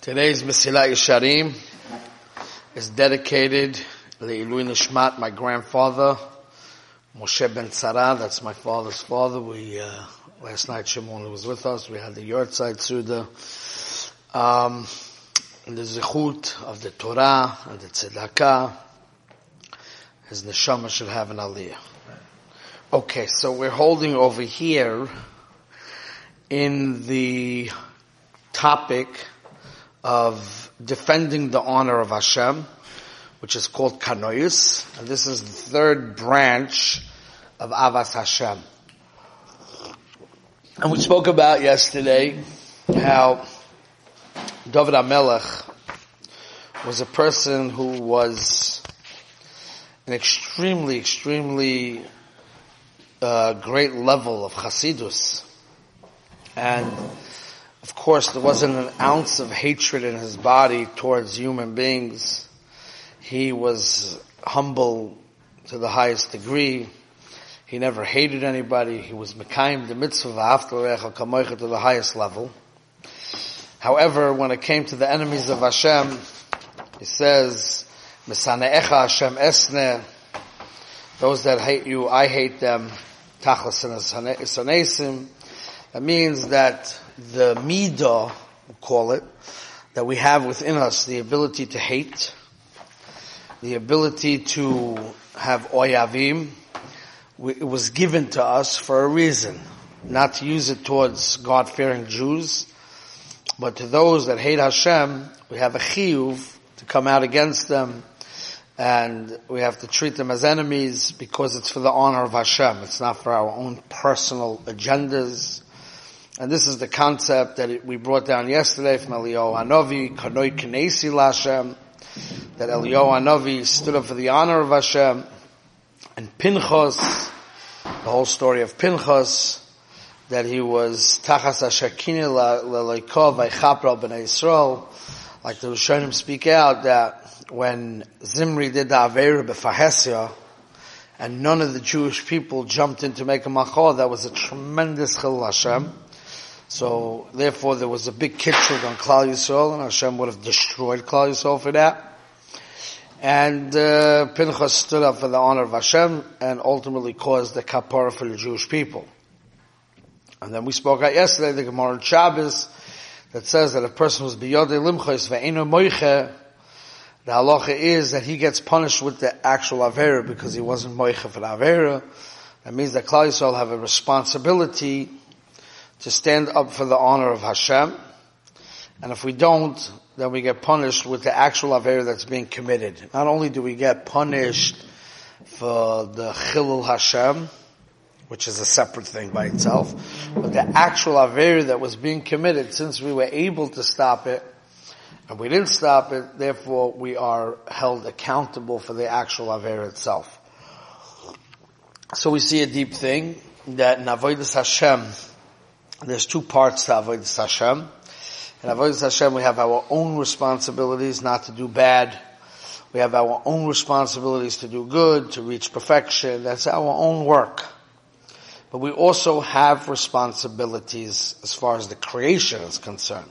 Today's Mesilat Yesharim is dedicated Le'ilui Nishmat, my grandfather, Moshe Ben Tzara, that's my father's father. We, uh, last night Shimon was with us. We had the Yortzeit Suda. Um, and the Zechut of the Torah and the Tzedakah, his neshama should have an aliyah. Okay, so we're holding over here in the topic of defending the honor of Hashem, which is called Kanoyus, and this is the third branch of Avas Hashem. And we spoke about yesterday how David HaMelech was a person who was an extremely, extremely uh, great level of Chasidus. And of course, there wasn't an ounce of hatred in his body towards human beings. He was humble to the highest degree. He never hated anybody. He was Mekayim the mitzvah kamoicha to the highest level. However, when it came to the enemies of Hashem, he says, Mesane'echa Hashem esne, those that hate you, I hate them, tachlas That means that the midah, we call it, that we have within us, the ability to hate, the ability to have oyavim, it was given to us for a reason. Not to use it towards God-fearing Jews, but to those that hate Hashem, we have a chiyuv to come out against them, and we have to treat them as enemies because it's for the honor of Hashem. It's not for our own personal agendas. And this is the concept that we brought down yesterday from Eliyahu Hanavi, Kanoi Kinesi Lashem, that Eliyahu Hanavi stood up for the honor of Hashem, and Pinchas, the whole story of Pinchas, that he was Tachas Hashakini Leleikov Vaychapra B'nai Yisrael, like the Rishonim speak out that when Zimri did the Aveira B'Fahesya, and none of the Jewish people jumped in to make a machor, that was a tremendous chil Hashem. So therefore there was a big kitchug on Klal Yisrael and Hashem would have destroyed Klal Yisrael for that. And uh, Pinchas stood up for the honor of Hashem and ultimately caused the kapara for the Jewish people. And then we spoke out yesterday, the Gemara in Shabbos, that says that a person who's biyodei limchos ve'enu moiche, the halacha is that he gets punished with the actual avera because he wasn't moiche for the avera. That means that Klal Yisrael have a responsibility to stand up for the honor of Hashem. And if we don't, then we get punished with the actual avera that's being committed. Not only do we get punished for the Chilul Hashem, which is a separate thing by itself, but the actual avera that was being committed, since we were able to stop it, and we didn't stop it, therefore we are held accountable for the actual avera itself. So we see a deep thing that Navoidus Hashem there's two parts to Avodah Hashem. In Avodah Hashem, we have our own responsibilities not to do bad. We have our own responsibilities to do good, to reach perfection. That's our own work. But we also have responsibilities as far as the creation is concerned.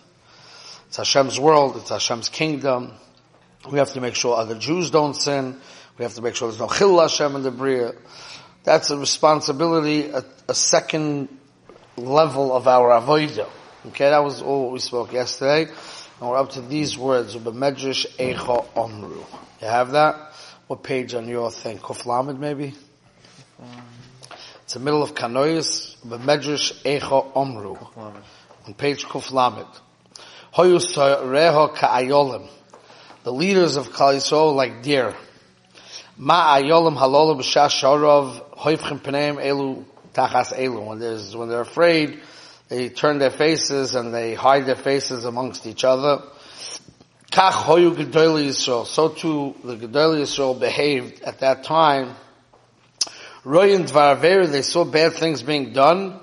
It's Hashem's world, it's Hashem's kingdom. We have to make sure other Jews don't sin. We have to make sure there's no chil Hashem in the Bria. That's a responsibility, a, a second level of our avodah. Okay, that was all we spoke yesterday. And we're up to these words, Medrash Echo Omru. You have that? What page on your thing? Kuflamed maybe? It's the middle of Kanois, Medrash Echo Omru. On page Kuflamed. Hoyus Reho Ka'ayolim. The leaders of Klal like deer. Ma ayolim halolim b'shash sharov hoifchim pneim elu tachas elu. When there's, when they're afraid, they turn their faces and they hide their faces amongst each other. Kach hoyu Yisrael. So too the gedoli Yisrael behaved at that time. Royan dvaraveru, they saw bad things being done.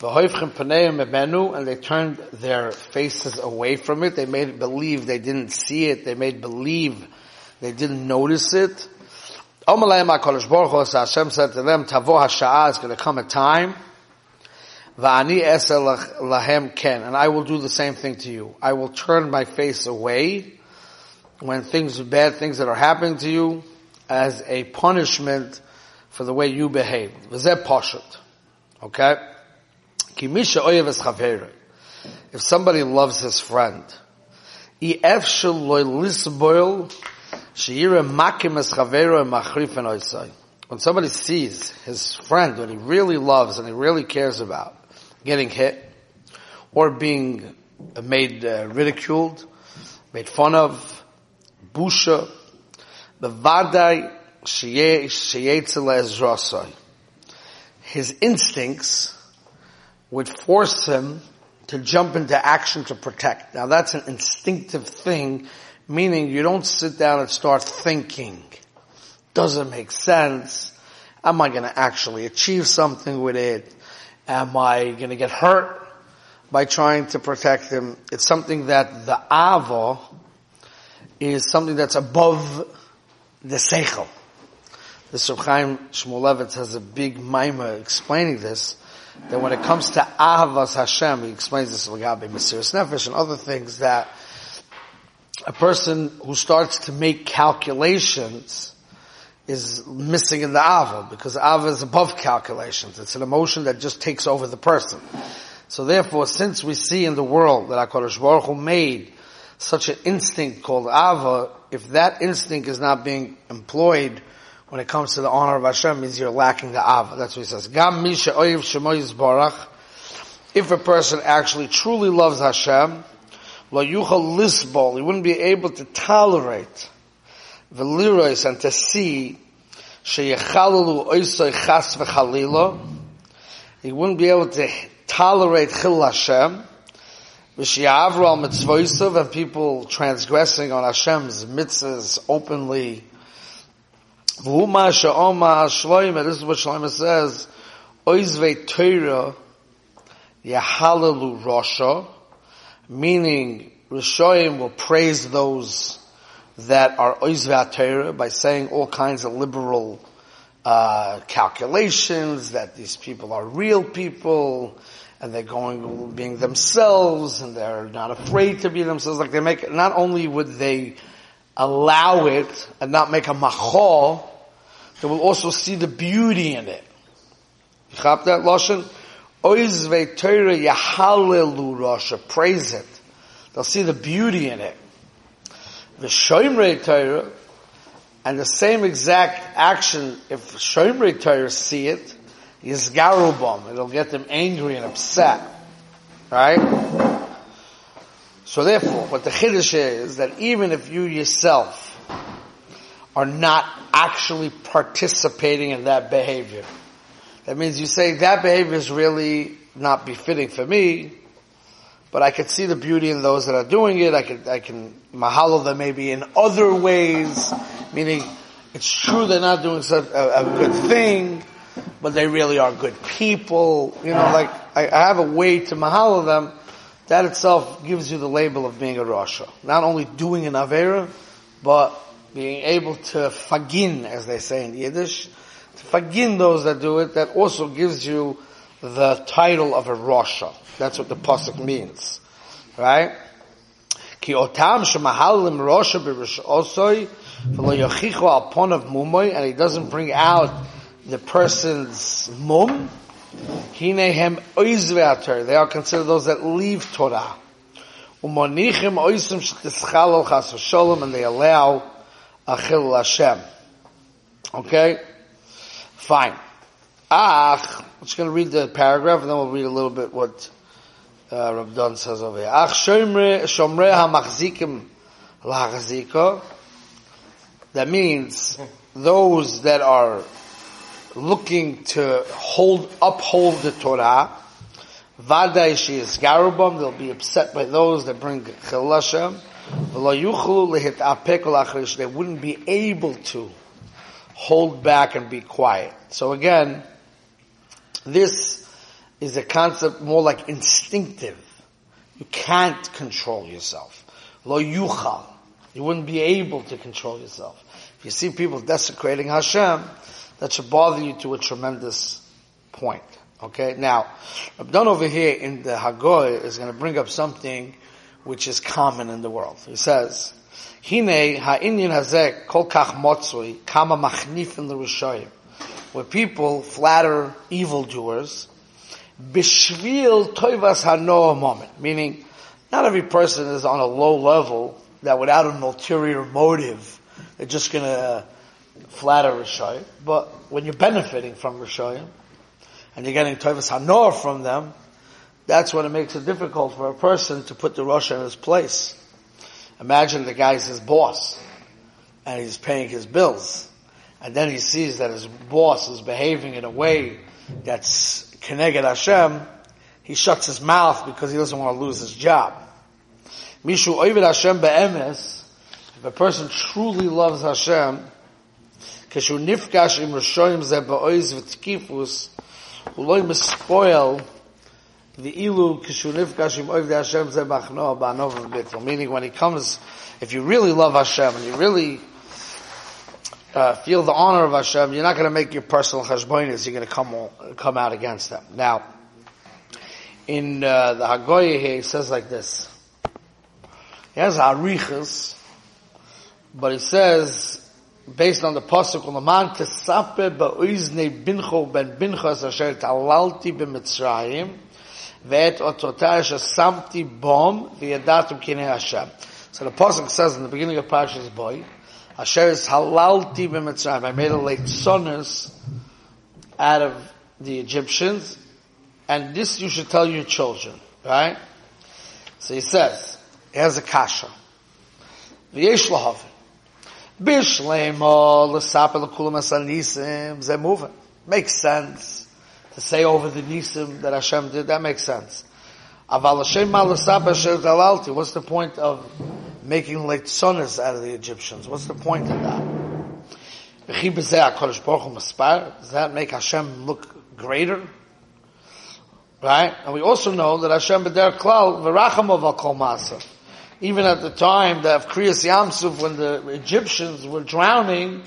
And they turned their faces away from it. They made believe they didn't see it. They made believe they didn't notice it. Omalayim HaKadosh Baruch Hu, Hashem said to them, Tavo HaSha'ah, is going to come a time, Va'ani lahem ken, and I will do the same thing to you. I will turn my face away when things, bad things that are happening to you, as a punishment for the way you behave. V'zeh poshet. Okay? Kimisha oyev es If somebody loves his friend, if shel loy lisboil, When somebody sees his friend, when he really loves and he really cares about, getting hit, or being made uh, ridiculed, made fun of, busha, the vadai his instincts would force him to jump into action to protect. Now that's an instinctive thing, meaning you don't sit down and start thinking. Doesn't make sense. Am I going to actually achieve something with it? Am I going to get hurt by trying to protect him? It's something that the ava is something that's above the seichel. The Subchaim Shmulevitz has a big maima explaining this, that when it comes to Ahavas Hashem, he explains this Lagabe Mesiris Nefesh and other things that a person who starts to make calculations is missing in the ava because ava is above calculations. It's an emotion that just takes over the person. So therefore, since we see in the world that HaKadosh Baruch Hu made such an instinct called ava, if that instinct is not being employed when it comes to the honor of Hashem, means you're lacking the ava. That's what he says. Gam misha oyev barach. If a person actually truly loves Hashem, lo yuchal lisbol, he wouldn't be able to tolerate v'lirois and to see sheyechalalu oisoi chas v'chalila. He wouldn't be able to tolerate chil Hashem. V'sheyavru al mitzvoisav and people transgressing on Hashem's mitzvahs openly. V'huma she'oma shloime, this is what Shloime says, oizvei Torah yahalalu rosha, meaning Rishoyim will praise those that are oizvat Torah by saying all kinds of liberal uh, calculations that these people are real people and they're going being themselves and they're not afraid to be themselves. Like they make not only would they allow it and not make a machol, they will also see the beauty in it. You that lashon? Oizve Torah yahalelu rasha. Praise it. They'll see the beauty in it the Shoimrei Torah, and the same exact action, if Shoimrei Torah see it, is Garubam. It'll get them angry and upset. Right? So therefore, what the Chiddush is, that even if you yourself are not actually participating in that behavior, that means you say that behavior is really not befitting for me, but I could see the beauty in those that are doing it. I can, I can mahalo them maybe in other ways, meaning it's true they're not doing such a, a good thing, but they really are good people. You know, like I, I have a way to mahalo them. That itself gives you the label of being a rasha. Not only doing an avera, but being able to fagin, as they say in Yiddish, to fagin those that do it. That also gives you the title of a rasha. That's what the pasuk means, right? Ki otam shemahalim rosha v'lo al of mumoy, and he doesn't bring out the person's mum. Hinehem oizveater. They are considered those that leave Torah. Umonichim oisim shetischal chas and they allow achil Hashem. Okay? Fine. Ach, I'm just going to read the paragraph and then we'll read a little bit what uh, Rav Don says over here. Ach shomre, That means those that are looking to hold, uphold the Torah, Vaday she is garubam, they'll be upset by those that bring Chil They wouldn't be able to hold back and be quiet. So again, this is a concept more like instinctive. You can't control yourself. Lo yuchal. You wouldn't be able to control yourself. If you see people desecrating Hashem, that should bother you to a tremendous point. Okay, now, done over here in the Hagoy is going to bring up something which is common in the world. He says, Hine ha'inyan hazek kol kach motzui kama machnifin l'rishoyim. Where people flatter evildoers, bishvil toivas hanoah moment. Meaning, not every person is on a low level that without an ulterior motive, they're just gonna flatter Rishoyim. But when you're benefiting from Rishoyim, and you're getting Toivas Hanor from them, that's when it makes it difficult for a person to put the rasha in his place. Imagine the guy's his boss and he's paying his bills. And then he sees that his boss is behaving in a way that's Keneged Hashem, he shuts his mouth because he doesn't want to lose his job. Mishu Oivid Hashem be'emes, if a person truly loves Hashem, kashu nifkash im rishoyim זה באויז v'tkifus, הוא לא מספויל the ilu kishunifkashim oiv Hashem ze machno ba'anov. Meaning when he comes, if you really love Hashem and you really uh, feel the honor of Hashem, you're not going to make your personal cheshbonis. You're going to come come out against them. Now, in uh, the Hagoyah here, he says like this. He has harichas, but he says based on the pasuk on the man tesape ba'uzne bincho ben binchas asher talalti b'mitzrayim ve'et ototai asher samti bom v'yadatum kinei Hashem. So the pasuk says in the beginning of Parshas Boy, Asher is halalti b'mitzrayim. I made a late sonus out of the Egyptians, and this you should tell your children, right? So he says, he has a kasha. V'yesh lahavin. Bishlema l'sapel l'kulam asanisim ze moving. Makes sense to say over the nisim that Hashem did. That makes sense. What's the point of making like sonas out of the Egyptians? What's the point of that? Does that make Hashem look greater? Right? And we also know that Hashem b'der klal v'racham of kol masa even at the time of Kriyas Yamsuf, when the Egyptians were drowning,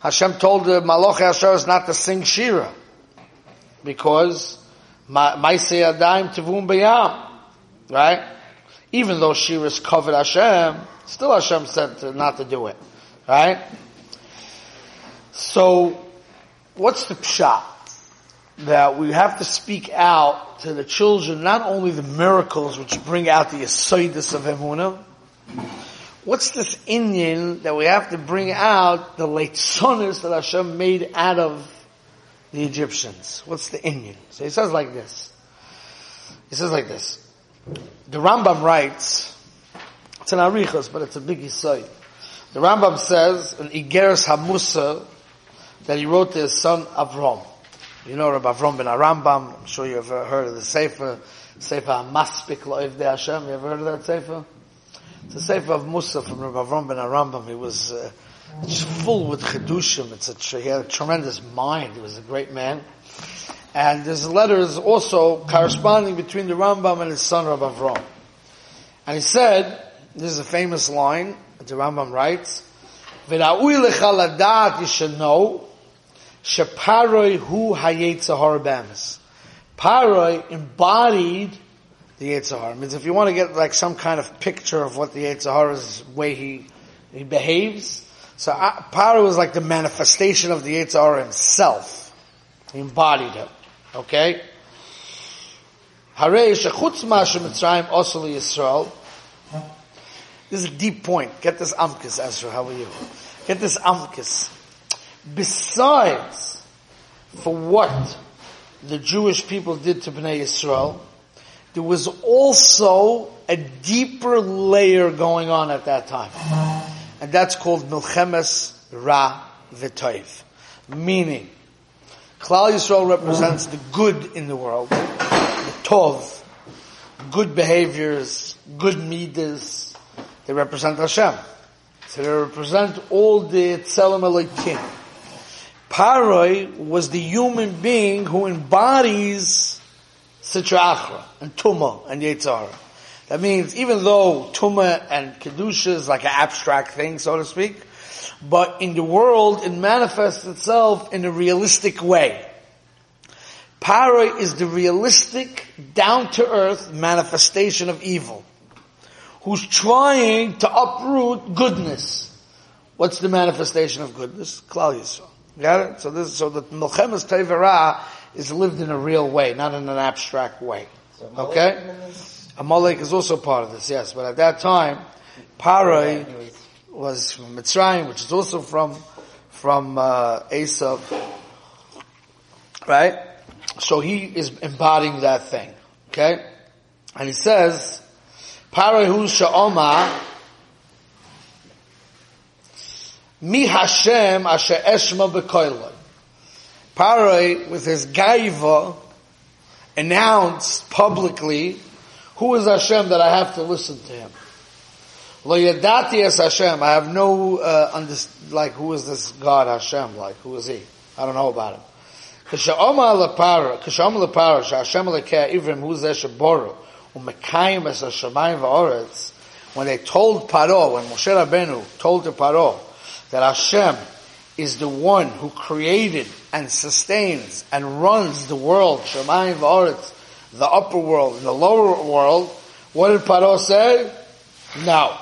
Hashem told the Malach Asheros not to sing Shira. Because, Maisei Adaim Tevum Bayam. Right? Even though Shira's covered Hashem, still Hashem said to, not to do it. Right? So, what's the pshat? That we have to speak out to the children not only the miracles which bring out the asoidus of Emunah, what's this inyan that we have to bring out the late sonis that Hashem made out of the Egyptians? What's the inyan? So he says like this. He says like this. The Rambam writes, it's an Arichos, but it's a big Yisoy. The Rambam says in Igeres Hamusa that he wrote to his son Avram. You know Rabbi Avram ben Arambam. I'm sure you've heard of the Sefer, Sefer Maspik Lo'iv De Hashem. You ever heard of that Sefer? It's a Sefer of Musa from Rabbi Avram ben Arambam. He was uh, just full with chedushim. It's a, he had a tremendous mind. He was a great man. And there's letters also corresponding between the Rambam and his son Rabbi Avram. And he said, this is a famous line that the Rambam writes, V'ra'ui lecha ladat, you should know, Sheparoi hu hayetzahar bemis. Paroi embodied the Yetzahar. Means if you want to get like some kind of picture of what the Yetzahara's way he, he behaves, so Paroi was like the manifestation of the Yetzahar himself. He embodied him. Okay? Harei shechutz mashem Mitzrayim osuli Yisrael. This is a deep point. Get this amkis, Ezra. How are you? Get this amkis besides for what the Jewish people did to Bnei Yisrael, there was also a deeper layer going on at that time. And that's called Milchemes Ra V'Toiv. Meaning, Klal Yisrael represents the good in the world, the Tov, good behaviors, good midas. They represent Hashem. So they represent all the Tzelem Elokim. Paroi was the human being who embodies Sitra and Tuma and Yetzara. That means even though Tuma and Kedusha is like an abstract thing, so to speak, but in the world it manifests itself in a realistic way. Paro is the realistic, down-to-earth manifestation of evil, who's trying to uproot goodness. What's the manifestation of goodness? Klal Yisrael. Got it? So this, so the Melchemes Tevera is lived in a real way, not in an abstract way. Okay? Amalek is also part of this, yes. But at that time, Parai was from Mitzrayim, which is also from, from, uh. Right? So he is embodying that thing. Okay? And he says, Parai hu sha'oma Mi Hashem asher eshma b'koiloi. Parai, with his gaiva, announced publicly, who is Hashem that I have to listen to him? Lo yadati es Hashem. I have no, uh, under, like, who is this God Hashem? Like, who is he? I don't know about him. Kisha'oma lepara, kisha'oma lepara, she'Hashem lekeh ivrim, who's there sheboru, u'mekayim es ha-shemayim va'oretz, when they told Paro, when Moshe Rabbeinu told to Paro, that Hashem is the one who created and sustains and runs the world, Shemayim V'aretz, the upper world and the lower world, what did Paro say? No.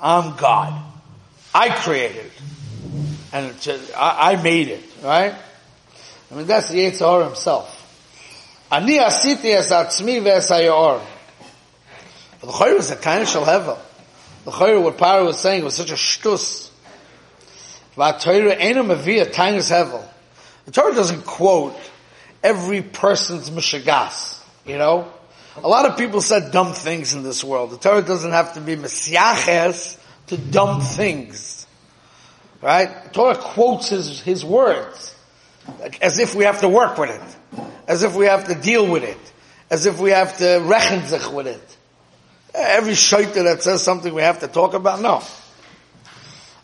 I'm God. I created it. And I, made it, right? I mean, that's the Yitzhar himself. Ani asiti es atzmi v'es hayor. But the Chayr was a kind of shalheva. The Chayr, what Paro was saying was such a shtus. The Torah doesn't quote every person's mishagas, you know? A lot of people said dumb things in this world. The Torah doesn't have to be mesiaches to dumb things. Right? The Torah quotes his, his words. Like, as if we have to work with it. As if we have to deal with it. As if we have to rechen with it. Every shaita that says something we have to talk about, no.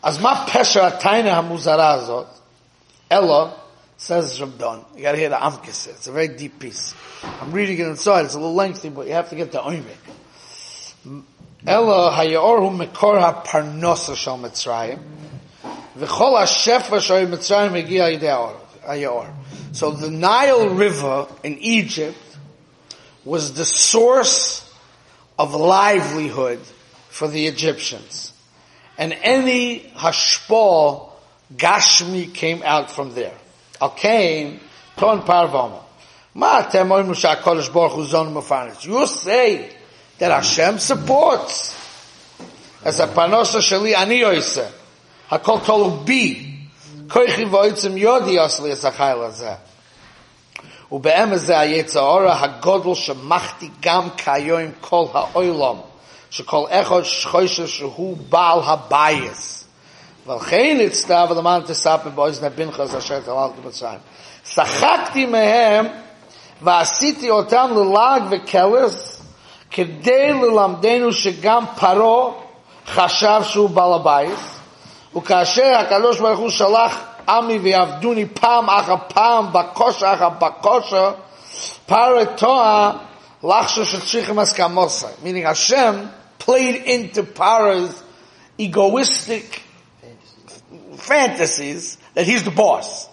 As ma pesha taina hamuzara azot, Ella, says Rabdon. You gotta hear the Amkis. It's a very deep piece. I'm reading it inside. It's a little lengthy, but you have to get the Oimik. Ella hayorhu mekor ha-parnosa shal Mitzrayim. V'chol ha-shefa shal Mitzrayim egia hayor. So the Nile River in Egypt was the source of livelihood for the Egyptians. And any hashpah gashmi came out from there. Alkain, ton parvama. You say that Hashem supports. As a panosa shali ani yoise. Hakol tolu bi. Koichi voitzim yodi asli es achayla zeh. ובאמת זה היצע הגודל שמחתי גם כיום כל העולם, שכל אחד שחושה שהוא בעל הבייס. ולכן הצטער ולמען תספר באוזן הבנחס אשר תללתי במצרים. שחקתי מהם ועשיתי אותם ללעג וקלס כדי ללמדנו שגם פרו חשב שהוא בעל הבייס וכאשר הקדוש ברוך הוא שלח Ami v'yavduni pam acha pam, bakosha acha bakosha, paratoa lachsha shetzrichem askamosa. Meaning Hashem played into Para's egoistic fantasies that he's the boss.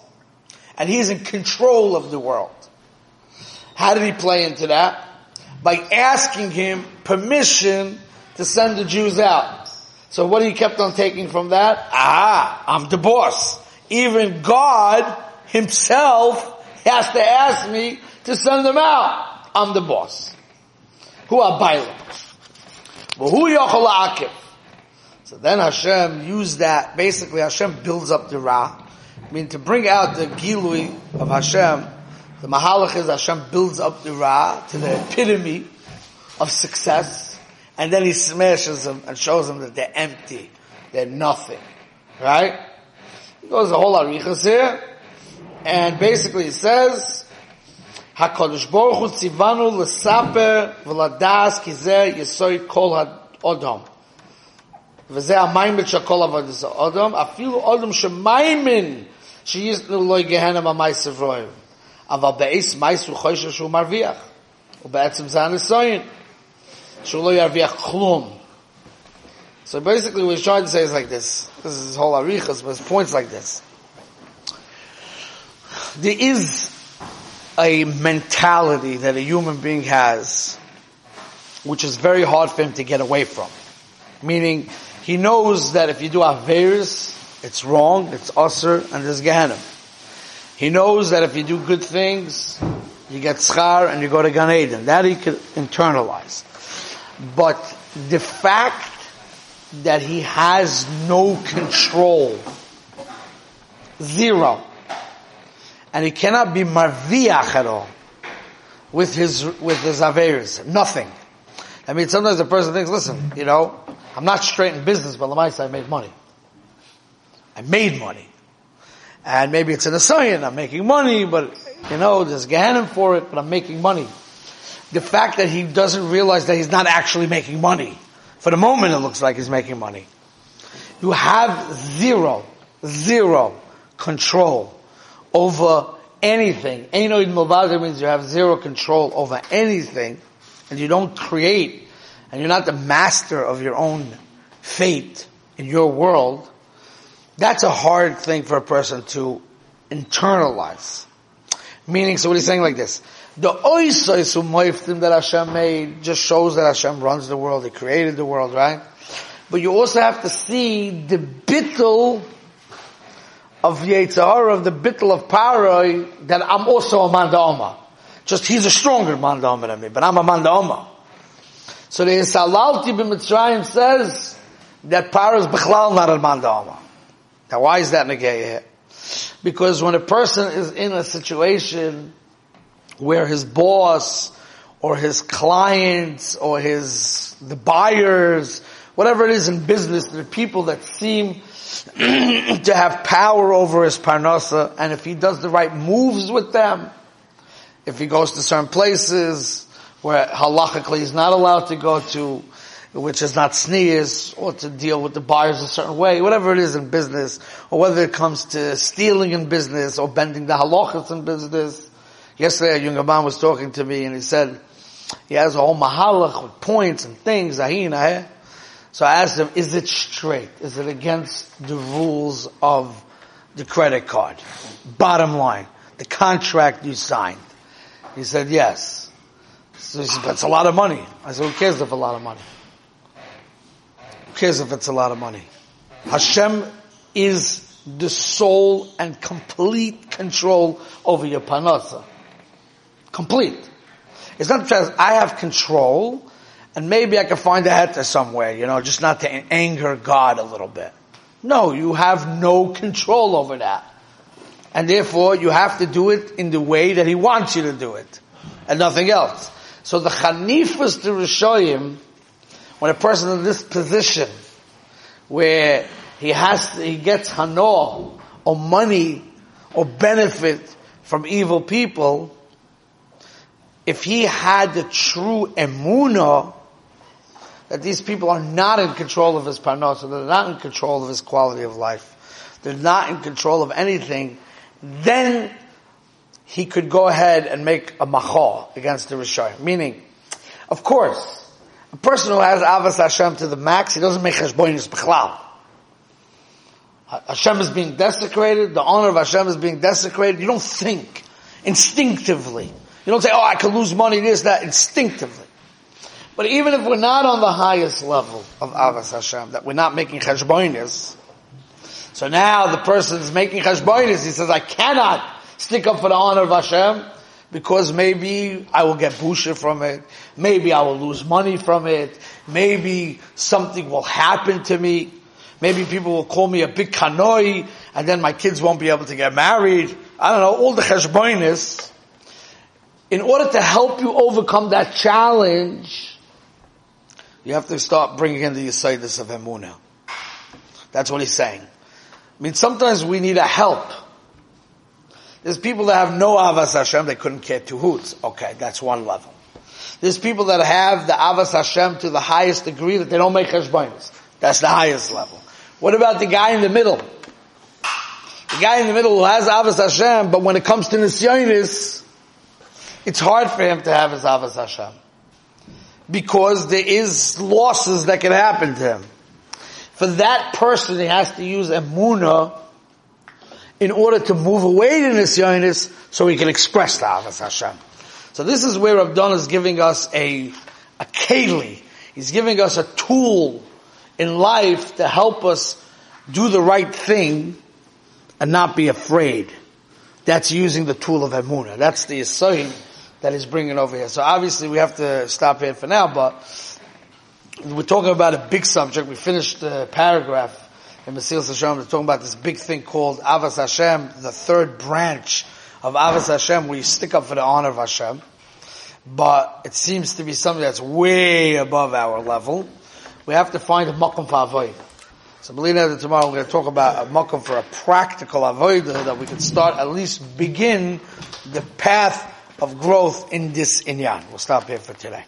And he's in control of the world. How did he play into that? By asking him permission to send the Jews out. So what he kept on taking from that? Ah, I'm the boss. Even God himself has to ask me to send them out. I'm the boss. Who are Bailam? Well, who Yochel So then Hashem used that, basically Hashem builds up the Ra. I mean, to bring out the Gilui of Hashem, the Mahalach is Hashem builds up the Ra to the epitome of success, and then he smashes them and shows them that they're empty, they're nothing. Right? goes a whole arichas here, and basically he says, HaKadosh Baruch Hu tzivanu l'saper v'ladas yisoy kol ha'odom. וזה המיימד של כל עבודת האדם, אפילו אדם שמיימן שיסנו לו גהנם המייס אברוים. אבל בעץ מייס הוא חושב שהוא מרוויח. ובעצם זה הניסוין. שהוא לא ירוויח כלום. So basically what he's trying to say is like this. This is his whole arichas, but his point's like this. there is a mentality that a human being has, which is very hard for him to get away from. Meaning, he knows that if you do Averis, it's wrong, it's usr, and there's Gehenna. He knows that if you do good things, you get schar and you go to Gan Eden. That he could internalize. But the fact that he has no control, zero, and he cannot be marviach at all with his with his averis, nothing. I mean, sometimes a person thinks, listen, you know, I'm not straight in business, but Lamaisa, I made money. I made money. And maybe it's an assignment, I'm making money, but, you know, there's Gehenna for it, but I'm making money. The fact that he doesn't realize that he's not actually making money. For the moment it looks like he's making money. You have zero, zero control over anything. Eino Milvazer means you have zero control over anything, and you don't create, and you're not the master of your own fate in your world. That's a hard thing for a person to internalize. Meaning, so what he's saying like this. The oisois umoiftim that Hashem made just shows that Hashem runs the world, He created the world, right? But you also have to see the bittul of Yetzirah, of the bittul of Paroi, that I'm also a Manda Just he's a stronger Manda than me, but I'm a Manda So the Salalti b'Mitzrayim says that Paro is Bechlal not a Manda now why is that negayah? Because when a person is in a situation where his boss or his clients or his, the buyers, whatever it is in business, the people that seem to have power over his parnasa, and if he does the right moves with them, if he goes to certain places where halachically he's not allowed to go to, which is not sneers, or to deal with the buyers a certain way, whatever it is in business, or whether it comes to stealing in business, or bending the halachas in business. Yesterday a young man was talking to me and he said, he has a whole mahalach with points and things, ahina, so I asked him, is it straight? Is it against the rules of the credit card? Bottom line, the contract you signed. He said, yes. So he said, that's a lot of money. I said, who cares if a lot of money? Who cares if it's a lot of money? Hashem is the sole and complete control over your panasa. Complete. It's not just I have control and maybe I can find a heter somewhere, you know, just not to anger God a little bit. No, you have no control over that. And therefore you have to do it in the way that He wants you to do it. And nothing else. So the Chanifas to Rishoyim when a person in this position where he has, he gets hanor or money or benefit from evil people, if he had the true emuna that these people are not in control of his parnasa, they're not in control of his quality of life, they're not in control of anything, then he could go ahead and make a machor against the Rishayim. Meaning, of course, a person who has Avas Hashem to the max, he doesn't make Cheshbonis B'chlal. Hashem is being desecrated, the honor of Hashem is being desecrated. You don't think instinctively. You don't say, oh, I could lose money, this, that, instinctively. But even if we're not on the highest level of Avas Hashem, that we're not making Cheshbonis, so now the person is making Cheshbonis, he says, I cannot stick up for the honor of Hashem, because maybe I will get busha from it, maybe I will lose money from it, maybe something will happen to me, maybe people will call me a big kanoi, and then my kids won't be able to get married. I don't know, all the cheshbonis. In order to help you overcome that challenge, you have to start bringing in the Yisaidis of Emunah. That's what he's saying. I mean, sometimes we need a help there's people that have no Avas Hashem, they couldn't care two hoots. Okay, that's one level. There's people that have the Avas Hashem to the highest degree that they don't make Cheshbonis. That's the highest level. What about the guy in the middle? The guy in the middle who has Avas Hashem, but when it comes to Nisyonis, it's hard for him to have his Avas Hashem. Because there is losses that can happen to him. For that person, he has to use Emunah in order to move away to Nisyonis so we can express the Avas Hashem. So this is where Abdon is giving us a, a keli. He's giving us a tool in life to help us do the right thing and not be afraid. That's using the tool of Emunah. That's the Yisoid that is bringing over here. So obviously we have to stop here for now, but we're talking about a big subject. We finished the paragraph in Mesilas Hashem. We're talking about this big thing called Avas Hashem, the third branch of Avas Hashem, where you stick up for the honor of Hashem. But it seems to be something that's way above our level. We have to find a makom for avoid. So believe that tomorrow we're going to talk about a makom for a practical avoid that we can start at least begin the path of growth in this inyan. We'll stop here for today.